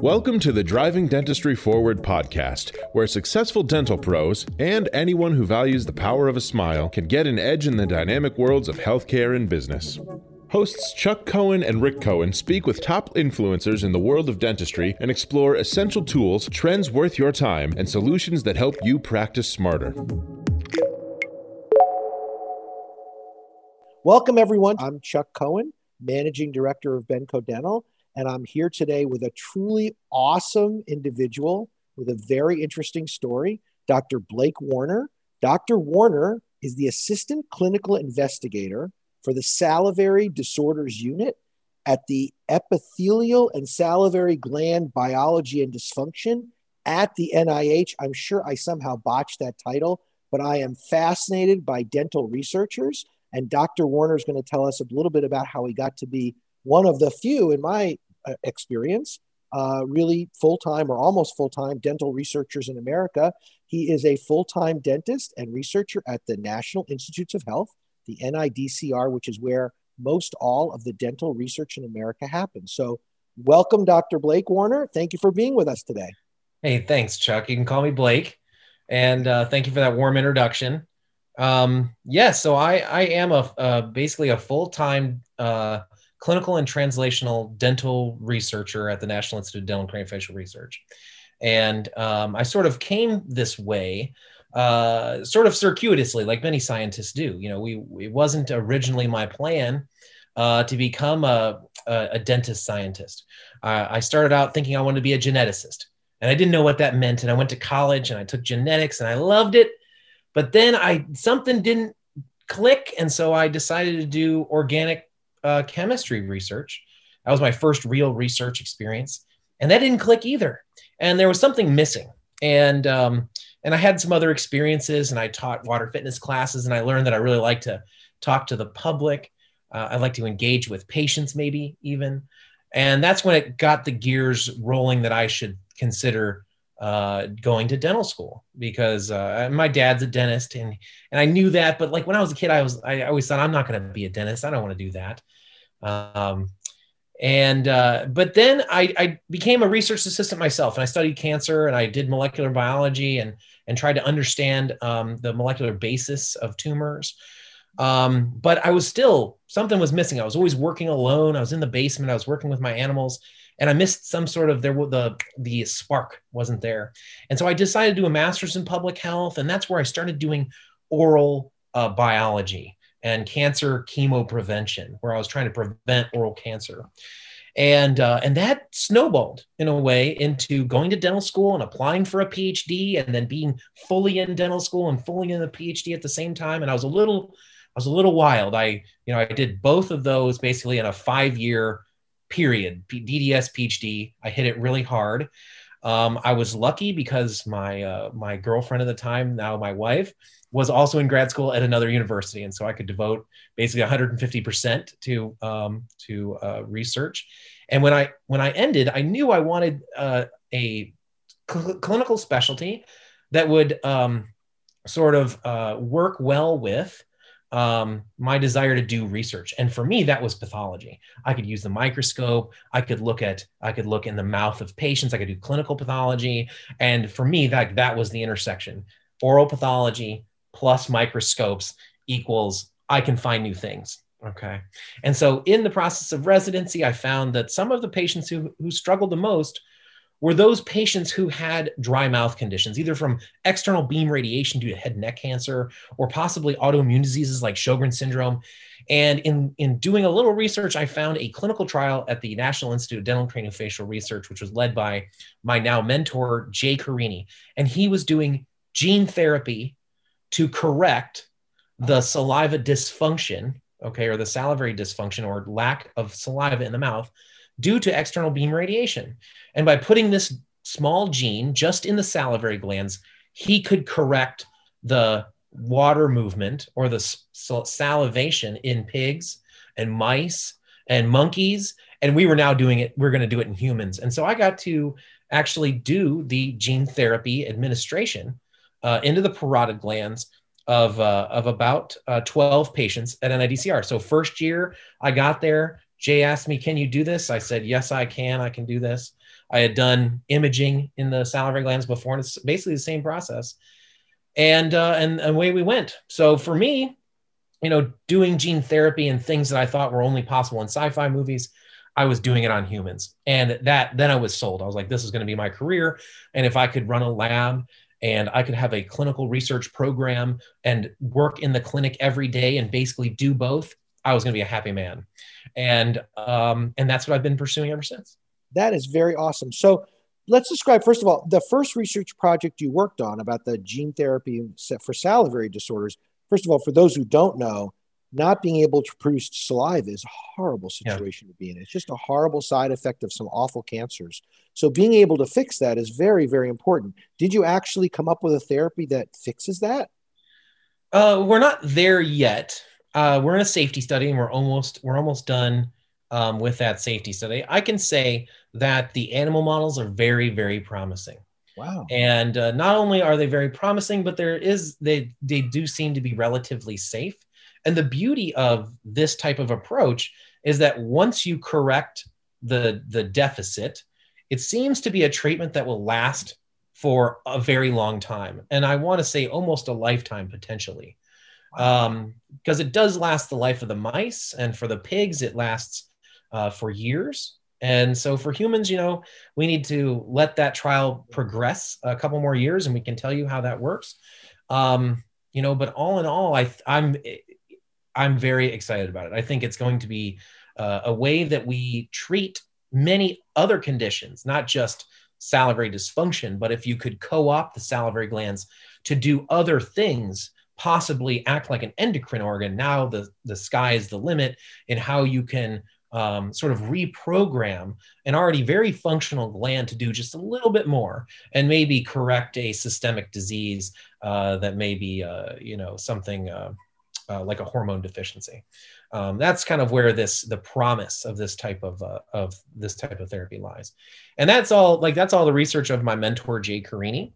Welcome to the Driving Dentistry Forward podcast, where successful dental pros and anyone who values the power of a smile can get an edge in the dynamic worlds of healthcare and business. Hosts Chuck Cohen and Rick Cohen speak with top influencers in the world of dentistry and explore essential tools, trends worth your time, and solutions that help you practice smarter. Welcome, everyone. I'm Chuck Cohen, Managing Director of Benco Dental, and I'm here today with a truly awesome individual with a very interesting story, Dr. Blake Warner. Dr. Warner is the Assistant Clinical Investigator for the Salivary Disorders Unit at the Epithelial and Salivary Gland Biology and Dysfunction at the NIH. I'm sure I somehow botched that title, but I am fascinated by dental researchers. And Dr. Warner is going to tell us a little bit about how he got to be one of the few, in my uh, experience, uh, really full time or almost full time dental researchers in America. He is a full time dentist and researcher at the National Institutes of Health, the NIDCR, which is where most all of the dental research in America happens. So, welcome, Dr. Blake Warner. Thank you for being with us today. Hey, thanks, Chuck. You can call me Blake. And uh, thank you for that warm introduction. Um, yeah, so I, I am a basically a full time uh, clinical and translational dental researcher at the National Institute of Dental and Craniofacial Research. And um, I sort of came this way, uh, sort of circuitously, like many scientists do. You know, we it wasn't originally my plan uh, to become a, a, a dentist scientist. Uh, I started out thinking I wanted to be a geneticist, and I didn't know what that meant. And I went to college and I took genetics, and I loved it. But then I something didn't click, and so I decided to do organic uh, chemistry research. That was my first real research experience, and that didn't click either. And there was something missing. And um, and I had some other experiences, and I taught water fitness classes, and I learned that I really like to talk to the public. Uh, I like to engage with patients, maybe even. And that's when it got the gears rolling that I should consider uh, going to dental school because uh, my dad's a dentist and and I knew that. But like when I was a kid, I was I always thought I'm not going to be a dentist. I don't want to do that. Um, and uh, but then I, I became a research assistant myself, and I studied cancer, and I did molecular biology, and and tried to understand um, the molecular basis of tumors. Um, but I was still something was missing. I was always working alone. I was in the basement. I was working with my animals, and I missed some sort of there. The the spark wasn't there, and so I decided to do a master's in public health, and that's where I started doing oral uh, biology and cancer chemo prevention, where I was trying to prevent oral cancer. And, uh, and that snowballed in a way into going to dental school and applying for a PhD and then being fully in dental school and fully in the PhD at the same time. And I was a little, I was a little wild. I, you know, I did both of those basically in a five year period, DDS PhD. I hit it really hard. Um, I was lucky because my uh, my girlfriend at the time, now my wife, was also in grad school at another university, and so I could devote basically 150 percent to um, to uh, research. And when I when I ended, I knew I wanted uh, a cl- clinical specialty that would um, sort of uh, work well with um, my desire to do research. And for me, that was pathology. I could use the microscope. I could look at, I could look in the mouth of patients. I could do clinical pathology. And for me, that, that was the intersection. Oral pathology, plus microscopes equals I can find new things. Okay. And so in the process of residency, I found that some of the patients who, who struggled the most were those patients who had dry mouth conditions, either from external beam radiation due to head and neck cancer or possibly autoimmune diseases like Sjogren syndrome. And in, in doing a little research, I found a clinical trial at the National Institute of Dental Craniofacial Research, which was led by my now mentor, Jay Chiorini. And he was doing gene therapy to correct the saliva dysfunction, okay, or the salivary dysfunction or lack of saliva in the mouth due to external beam radiation. And by putting this small gene just in the salivary glands, he could correct the water movement or the salivation in pigs and mice and monkeys. And we were now doing it, we're going to do it in humans. And so I got to actually do the gene therapy administration uh, into the parotid glands of, uh, of about uh, 12 patients at NIDCR. So first year I got there, Jay asked me, Can you do this? I said, Yes, I can. I can do this. I had done imaging in the salivary glands before, and it's basically the same process. And, uh, and, and away we went. So for me, you know, doing gene therapy and things that I thought were only possible in sci fi movies, I was doing it on humans. And that, then I was sold. I was like, this is going to be my career. And if I could run a lab and I could have a clinical research program and work in the clinic every day and basically do both, I was going to be a happy man. And, um, and that's what I've been pursuing ever since. That is very awesome. So let's describe, first of all, the first research project you worked on about the gene therapy for salivary disorders. First of all, for those who don't know, not being able to produce saliva is a horrible situation yeah. to be in. It's just a horrible side effect of some awful cancers. So being able to fix that is very, very important. Did you actually come up with a therapy that fixes that? Uh, we're not there yet. Uh, we're in a safety study, and we're almost we're almost done um, with that safety study. I can say that the animal models are very, very promising. Wow! And uh, not only are they very promising, but there is they they do seem to be relatively safe. And the beauty of this type of approach is that once you correct the, the deficit, it seems to be a treatment that will last for a very long time. And I want to say almost a lifetime potentially. Because um, it does last the life of the mice, and for the pigs, it lasts uh, for years. And so for humans, you know, we need to let that trial progress a couple more years, and we can tell you how that works. Um, you know, but all in all, I, I'm I'm very excited about it. I think it's going to be uh, a way that we treat many other conditions, not just salivary dysfunction, but if you could co opt the salivary glands to do other things, possibly act like an endocrine organ, now the, the sky is the limit in how you can um, sort of reprogram an already very functional gland to do just a little bit more and maybe correct a systemic disease uh, that may be, uh, you know, something. Uh, uh, like a hormone deficiency. Um, that's kind of where this the promise of this type of uh, of this type of therapy lies, and that's all like that's all the research of my mentor Jay Chiorini.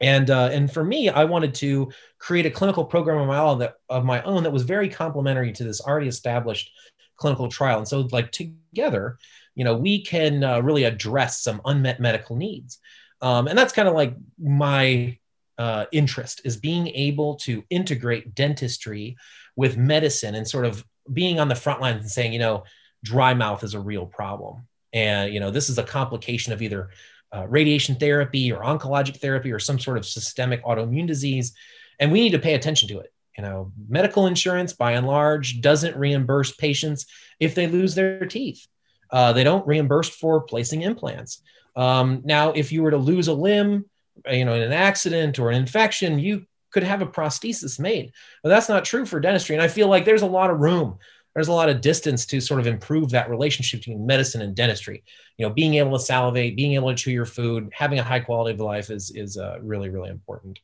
And uh, and for me, I wanted to create a clinical program of my own that of my own that was very complementary to this already established clinical trial. And so, like together, you know, we can uh, really address some unmet medical needs. Um, and that's kind of like my uh, interest is being able to integrate dentistry with medicine and sort of being on the front lines and saying, you know, dry mouth is a real problem. And, you know, this is a complication of either uh, radiation therapy or oncologic therapy or some sort of systemic autoimmune disease. And we need to pay attention to it. You know, medical insurance by and large doesn't reimburse patients if they lose their teeth. Uh, they don't reimburse for placing implants. Um, now, if you were to lose a limb, you know, in an accident or an infection, you could have a prosthesis made. But that's not true for dentistry. And I feel like there's a lot of room, there's a lot of distance to sort of improve that relationship between medicine and dentistry. You know, being able to salivate, being able to chew your food, having a high quality of life is is uh, really really important.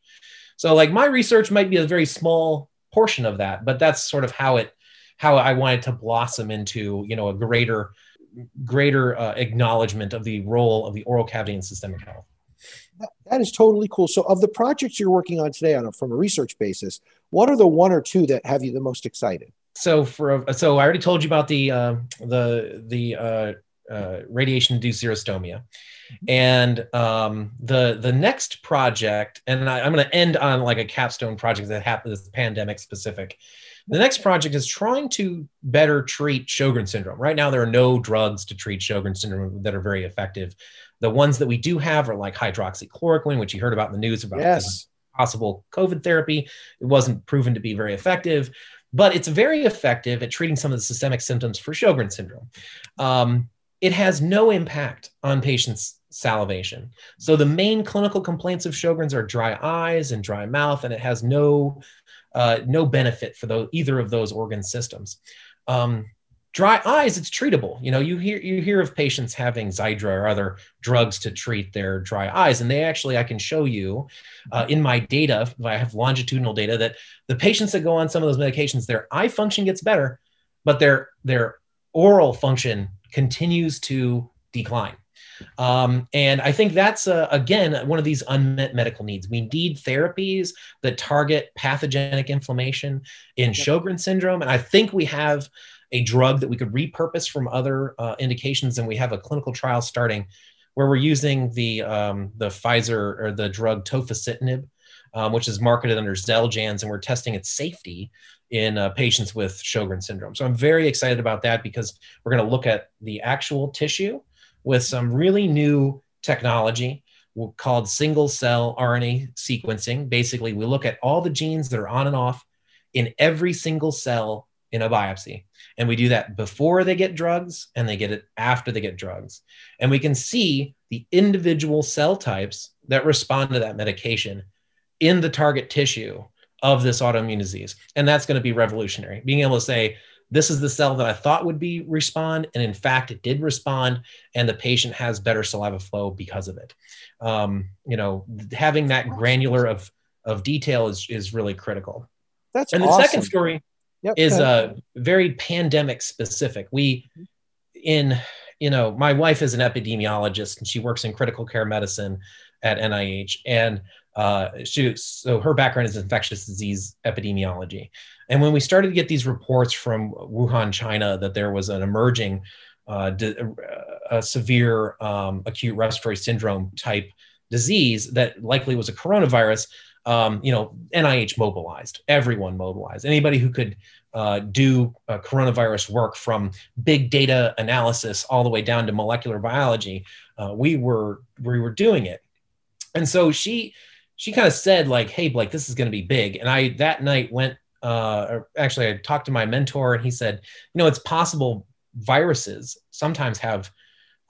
So like my research might be a very small portion of that, but that's sort of how it how I wanted to blossom into you know a greater greater uh, acknowledgement of the role of the oral cavity in systemic health that is totally cool. So, of the projects you're working on today, on a, from a research basis, what are the one or two that have you the most excited? So, for so I already told you about the uh, the the uh, uh, radiation induced xerostomia, mm-hmm. and um, the the next project, and I, am going to end on like a capstone project that happened this pandemic specific. The next project is trying to better treat Sjogren syndrome. Right now, there are no drugs to treat Sjogren syndrome that are very effective. The ones that we do have are like hydroxychloroquine, which you heard about in the news about yes. possible COVID therapy. It wasn't proven to be very effective, but it's very effective at treating some of the systemic symptoms for Sjogren syndrome. Um, it has no impact on patients' salivation. So the main clinical complaints of Sjogren's are dry eyes and dry mouth, and it has no uh, no benefit for either of those organ systems. Um, dry eyes it's treatable you know you hear you hear of patients having Xiidra or other drugs to treat their dry eyes and they actually i can show you uh, in my data i have longitudinal data that the patients that go on some of those medications their eye function gets better but their their oral function continues to decline um, and I think that's, uh, again, one of these unmet medical needs. We need therapies that target pathogenic inflammation in Sjogren syndrome. And I think we have a drug that we could repurpose from other uh, indications, and we have a clinical trial starting where we're using the um, the Pfizer or the drug tofacitinib, um, which is marketed under Xeljanz, and we're testing its safety in uh, patients with Sjogren syndrome. So I'm very excited about that because we're going to look at the actual tissue with some really new technology called single cell RNA sequencing. Basically, we look at all the genes that are on and off in every single cell in a biopsy. And we do that before they get drugs and they get it after they get drugs. And we can see the individual cell types that respond to that medication in the target tissue of this autoimmune disease. And that's going to be revolutionary. Being able to say, this is the cell that I thought would be respond, and in fact, it did respond, and the patient has better saliva flow because of it. Um, you know, having that granular of of detail is is really critical. That's and awesome. the second story yep, is uh, very pandemic specific. We in you know, my wife is an epidemiologist and she works in critical care medicine at NIH, and uh, she so her background is infectious disease epidemiology. And when we started to get these reports from Wuhan, China, that there was an emerging uh, a severe um, acute respiratory syndrome type disease that likely was a coronavirus, um, you know, NIH mobilized, everyone mobilized. Anybody who could uh, do uh, coronavirus work from big data analysis all the way down to molecular biology, uh, we were we were doing it. And so she she kind of said like, "Hey, Blake, this is going to be big." And I that night went. Uh, actually, I talked to my mentor, and he said, "You know, it's possible viruses sometimes have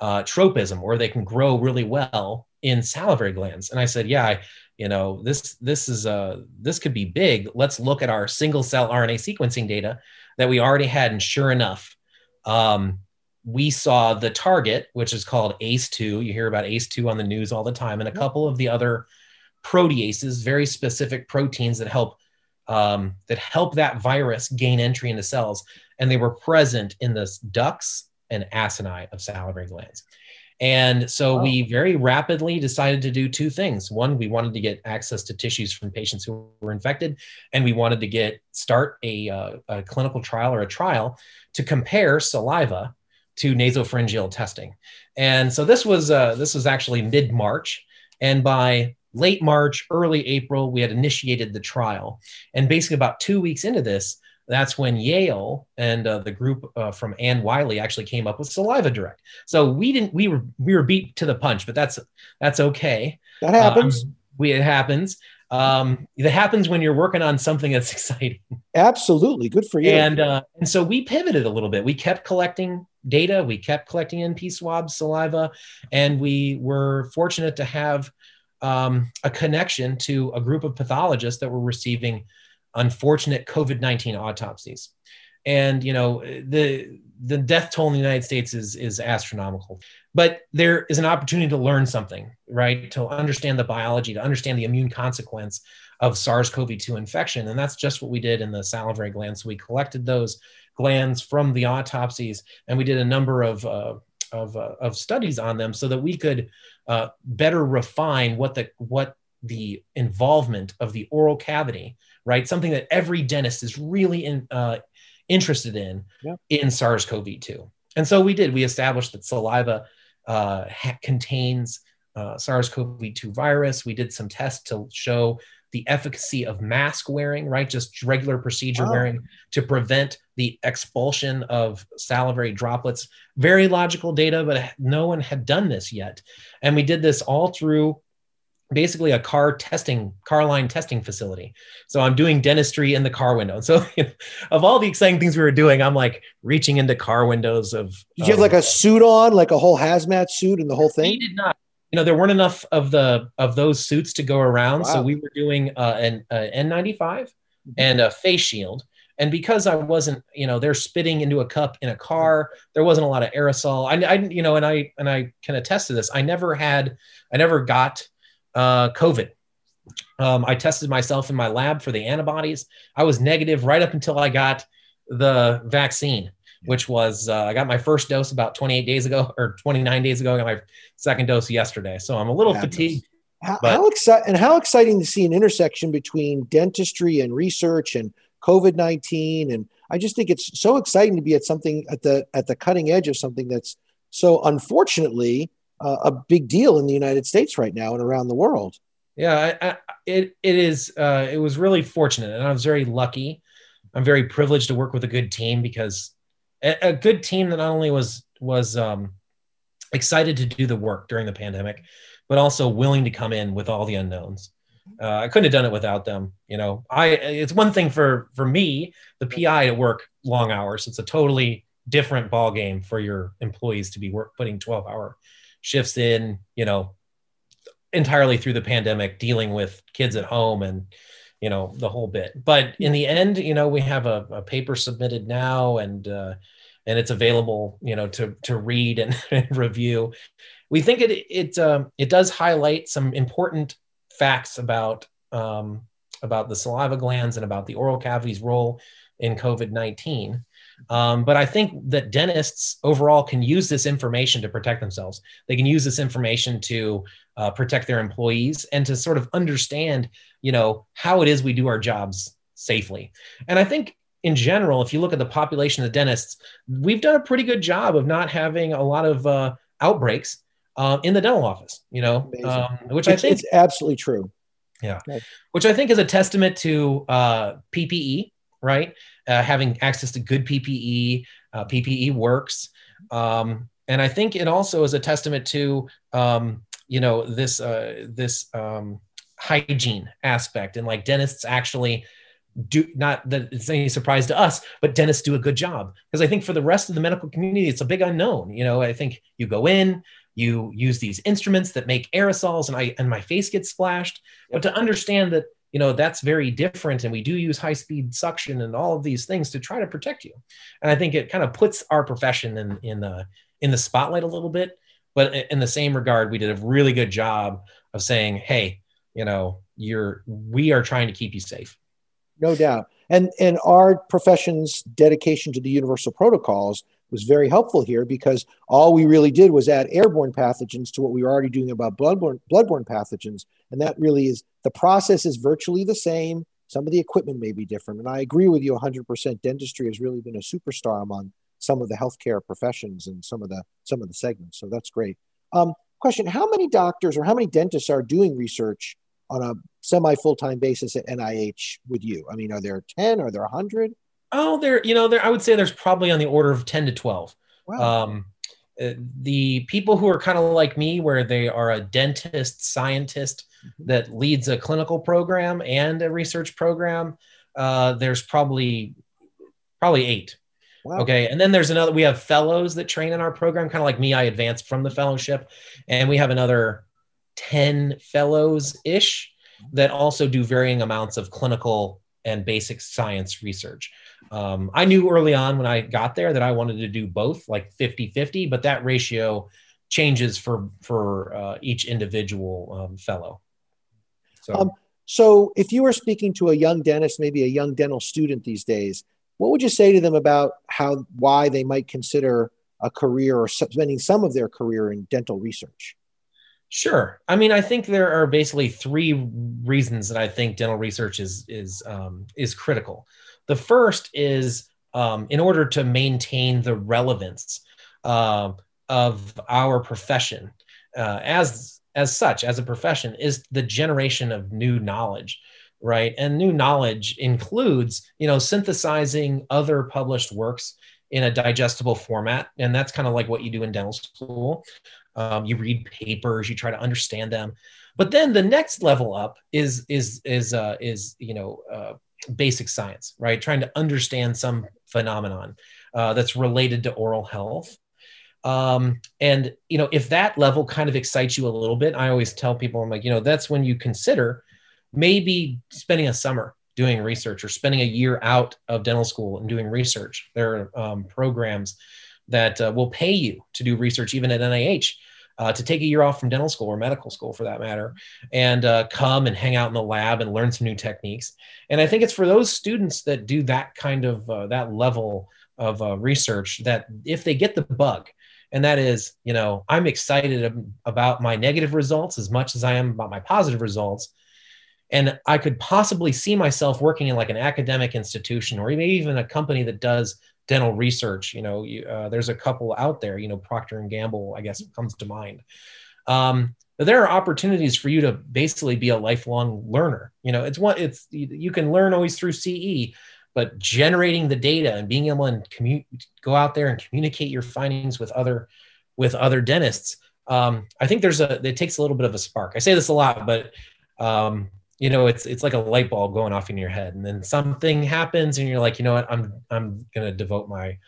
uh, tropism, where they can grow really well in salivary glands." And I said, "Yeah, I, you know, this this is uh this could be big. Let's look at our single cell RNA sequencing data that we already had, and sure enough." Um, we saw the target, which is called ACE2. You hear about ACE2 on the news all the time, and a couple of the other proteases, very specific proteins that help um, that help that virus gain entry into cells, and they were present in the ducts and acini of salivary glands. And so we very rapidly decided to do two things. One, we wanted to get access to tissues from patients who were infected, and we wanted to get start a, uh, a clinical trial or a trial to compare saliva to nasopharyngeal testing. And so this was uh, this was actually mid March, and by late March, early April, we had initiated the trial. And basically, about two weeks into this, that's when Yale and uh, the group uh, from Anne Wyllie actually came up with Saliva Direct. So we didn't we were we were beat to the punch, but that's that's okay. That happens. Um, we it happens. Um, it happens when you're working on something that's exciting. Absolutely, good for you. And uh, and so we pivoted a little bit. We kept collecting data. We kept collecting NP swabs, saliva, and we were fortunate to have um, a connection to a group of pathologists that were receiving unfortunate COVID 19 autopsies. And you know the the death toll in the United States is is astronomical, but there is an opportunity to learn something, right? To understand the biology, to understand the immune consequence of SARS-CoV-2 infection, and that's just what we did in the salivary glands. So we collected those glands from the autopsies, and we did a number of uh, of, uh, of studies on them so that we could uh, better refine what the what the involvement of the oral cavity, right? Something that every dentist is really in, uh, interested in yeah. in SARS-CoV-2. And so we did. We established that saliva uh, ha- contains uh, SARS-CoV-2 virus. We did some tests to show the efficacy of mask wearing, right? Just regular procedure oh. wearing to prevent the expulsion of salivary droplets. Very logical data, but no one had done this yet. And we did this all through basically a car testing car line testing facility. So i'm doing dentistry in the car window. So you know, of all the exciting things we were doing i'm like reaching into car windows of did you have like a suit on like a whole hazmat suit and the whole thing? We did not. You know there weren't enough of the of those suits to go around. Wow. so we were doing uh, an uh, n95 mm-hmm. and a face shield. And because i wasn't you know they're spitting into a cup in a car there wasn't a lot of aerosol. I, I you know and i and i can attest to this. I never had i never got uh, covid. Um, i tested myself in my lab for the antibodies. I was negative right up until i got the vaccine which was uh, I got my first dose about 28 days ago or 29 days ago. I got my second dose yesterday, so I'm a little fatigued. How, how exciting and how exciting to see an intersection between dentistry and research and COVID 19 and I just think it's so exciting to be at something at the at the cutting edge of something that's so unfortunately uh, a big deal in the United States right now and around the world. Yeah, I, I, it it is. Uh, it was really fortunate, and I was very lucky. I'm very privileged to work with a good team because a, a good team that not only was was um, excited to do the work during the pandemic, but also willing to come in with all the unknowns. Uh, I couldn't have done it without them. You know, I it's one thing for for me, the PI, to work long hours. It's a totally different ball game for your employees to be work putting 12 hour shifts in. You know, entirely through the pandemic, dealing with kids at home and you know the whole bit. But in the end, you know, we have a, a paper submitted now, and uh, and it's available, you know, to to read and, and review. We think it it um, it does highlight some important facts about um, about the saliva glands and about the oral cavity's role in COVID nineteen. Um, but I think that dentists overall can use this information to protect themselves. They can use this information to uh, protect their employees and to sort of understand, you know, how it is we do our jobs safely. And I think in general, if you look at the population of dentists, we've done a pretty good job of not having a lot of uh, outbreaks uh, in the dental office. You know, um, which it's, I think it's absolutely true. Yeah, which I think is a testament to uh, PPE, right? Uh, having access to good PPE, uh, PPE works, um, and I think it also is a testament to um, you know this uh, this um, hygiene aspect. And like dentists actually do not that it's any surprise to us, but dentists do a good job. Because I think for the rest of the medical community, it's a big unknown. You know, I think you go in, you use these instruments that make aerosols, and I and my face gets splashed. But to understand that you know that's very different, and we do use high speed suction and all of these things to try to protect you. And I think it kind of puts our profession in in the in the spotlight a little bit. But in the same regard, we did a really good job of saying, hey, you know, you're we are trying to keep you safe no doubt. And and our profession's dedication to the universal protocols was very helpful here because all we really did was add airborne pathogens to what we were already doing about bloodborne bloodborne pathogens, and that really is the process is virtually the same. Some of the equipment may be different, and I agree with you 100%. Dentistry has really been a superstar among some of the healthcare professions and some of the some of the segments. So that's great. Um, question: How many doctors or how many dentists are doing research on a semi full time basis at NIH with you? I mean, are there 10? Are there 100? Oh, there, you know, there, I would say there's probably on the order of 10 to 12. Wow. Um, uh, the people who are kind of like me, where they are a dentist scientist mm-hmm. that leads a clinical program and a research program, uh, there's probably probably eight. Wow. Okay, and then there's another. We have fellows that train in our program, kind of like me. I advanced from the fellowship, and we have another 10 fellows ish that also do varying amounts of clinical and basic science research. Um, I knew early on when I got there that I wanted to do both, like 50 50, but that ratio changes for, for uh, each individual um, fellow. So. Um, so, if you were speaking to a young dentist, maybe a young dental student these days, what would you say to them about how why they might consider a career or spending some of their career in dental research? Sure. I mean, I think there are basically three reasons that I think dental research is is um, is critical. The first is um, in order to maintain the relevance uh, of our profession uh, as as such as a profession is the generation of new knowledge right and new knowledge includes you know synthesizing other published works in a digestible format and that's kind of like what you do in dental school um, you read papers, you try to understand them. But then the next level up is is is uh, is you know uh, basic science, right? Trying to understand some phenomenon uh, that's related to oral health. Um, and you know, if that level kind of excites you a little bit, I always tell people, I'm like, you know, that's when you consider maybe spending a summer doing research or spending a year out of dental school and doing research. There are um, programs that uh, will pay you to do research even at NIH. Uh, to take a year off from dental school or medical school for that matter, and uh, come and hang out in the lab and learn some new techniques. And I think it's for those students that do that kind of uh, that level of uh, research that if they get the bug, and that is, you know, I'm excited about my negative results as much as I am about my positive results. and I could possibly see myself working in like an academic institution or maybe even a company that does dental research. You know, you, uh, there's a couple out there. You know, Procter and Gamble, I guess, comes to mind. Um, there are opportunities for you to basically be a lifelong learner. You know, it's what it's you can learn always through CE, but generating the data and being able to commu- go out there and communicate your findings with other with other dentists. Um, I think there's a it takes a little bit of a spark. I say this a lot, but um, you know it's it's like a light bulb going off in your head and then something happens and you're like you know what? I'm i'm going to devote my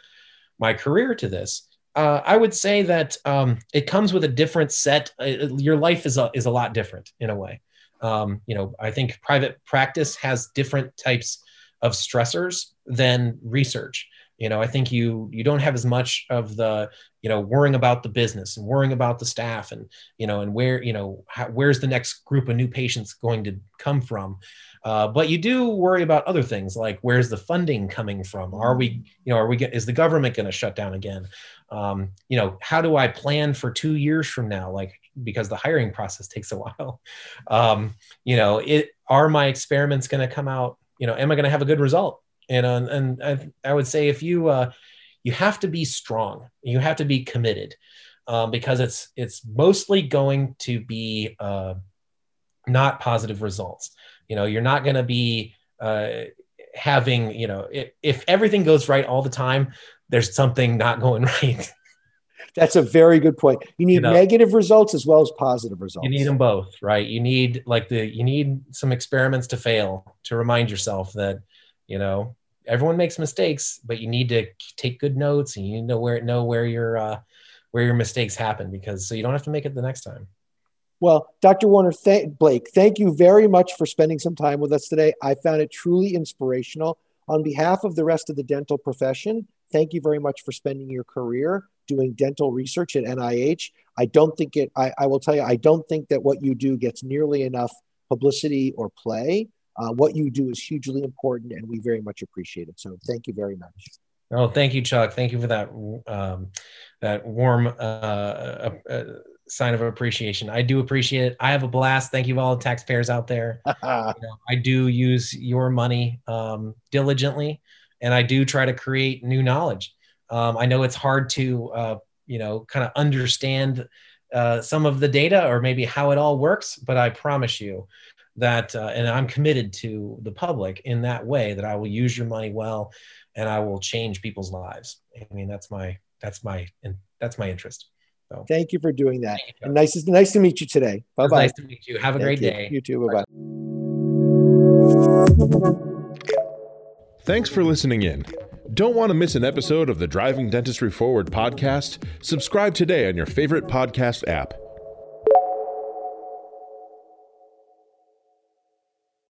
my career to this. Uh, i would say that um, it comes with a different set uh, your life is a, is a lot different in a way. Um, you know i think private practice has different types of stressors than research you know i think you you don't have as much of the you know worrying about the business and worrying about the staff and you know and where you know how, where's the next group of new patients going to come from? Uh, but you do worry about other things like where's the funding coming from? Are we you know are we get, is the government going to shut down again? Um, you know how do i plan for two years from now? Like because the hiring process takes a while. Um, you know it are my experiments going to come out? You know am i going to have a good result and uh, and I, I, would say if you uh, you have to be strong, you have to be committed, um, because it's it's mostly going to be uh, not positive results. You know, you're not going to be uh, having you know if, if everything goes right all the time, there's something not going right. That's a very good point. You need you know, negative results as well as positive results. You need them both, right? You need like the you need some experiments to fail to remind yourself that you know everyone makes mistakes, but you need to take good notes and you need to know where know where your uh, where your mistakes happen because so you don't have to make it the next time. Well, Dr. Warner, th- Blake, thank you very much for spending some time with us today. I found it truly inspirational. On behalf of the rest of the dental profession, thank you very much for spending your career doing dental research at NIH. I don't think it, I, I will tell you, I don't think that what you do gets nearly enough publicity or play. Uh, what you do is hugely important, and we very much appreciate it. So thank you very much. Oh, thank you, Chuck. Thank you for that um, that warm uh, uh, uh, sign of appreciation. I do appreciate it. I have a blast. Thank you, all the taxpayers out there. you know, I do use your money um, diligently, and I do try to create new knowledge. Um, I know it's hard to uh, you know kind of understand uh, some of the data or maybe how it all works, but I promise you that uh, and i'm committed to the public in that way that i will use your money well and i will change people's lives. I mean that's my that's my and that's my interest. So thank you for doing that. And nice nice to meet you today. Bye bye nice to meet you. Have a thank great you. day. You too. Bye bye thanks for listening in. Don't want to miss an episode of the driving dentistry forward podcast? Subscribe today on your favorite podcast app